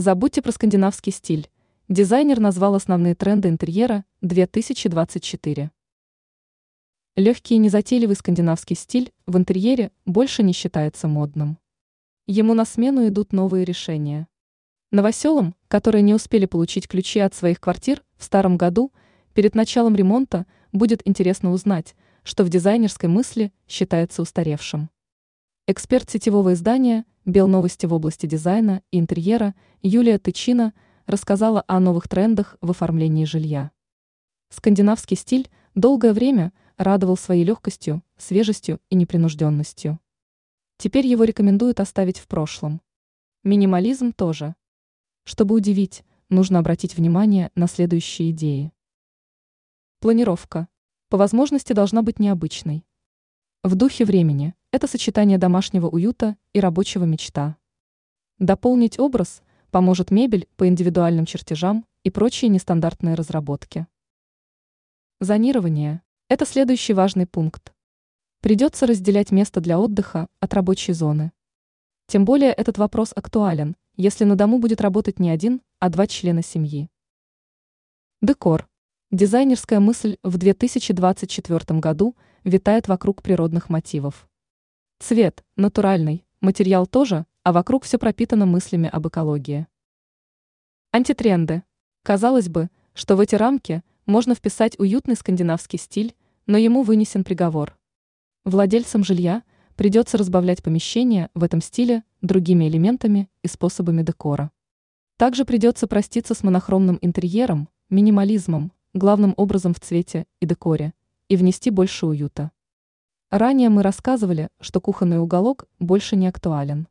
Забудьте про скандинавский стиль. Дизайнер назвал основные тренды интерьера 2024. Легкий и незатейливый скандинавский стиль в интерьере больше не считается модным. Ему на смену идут новые решения. Новоселам, которые не успели получить ключи от своих квартир в старом году, перед началом ремонта будет интересно узнать, что в дизайнерской мысли считается устаревшим. Эксперт сетевого издания «Белновости в области дизайна и интерьера» Юлия Тычина рассказала о новых трендах в оформлении жилья. Скандинавский стиль долгое время радовал своей легкостью, свежестью и непринужденностью. Теперь его рекомендуют оставить в прошлом. Минимализм тоже. Чтобы удивить, нужно обратить внимание на следующие идеи. Планировка. По возможности должна быть необычной. В духе времени – это сочетание домашнего уюта и рабочего мечта. Дополнить образ поможет мебель по индивидуальным чертежам и прочие нестандартные разработки. Зонирование – это следующий важный пункт. Придется разделять место для отдыха от рабочей зоны. Тем более этот вопрос актуален, если на дому будет работать не один, а два члена семьи. Декор. Дизайнерская мысль в 2024 году – витает вокруг природных мотивов. Цвет – натуральный, материал тоже, а вокруг все пропитано мыслями об экологии. Антитренды. Казалось бы, что в эти рамки можно вписать уютный скандинавский стиль, но ему вынесен приговор. Владельцам жилья придется разбавлять помещение в этом стиле другими элементами и способами декора. Также придется проститься с монохромным интерьером, минимализмом, главным образом в цвете и декоре, и внести больше уюта. Ранее мы рассказывали, что кухонный уголок больше не актуален.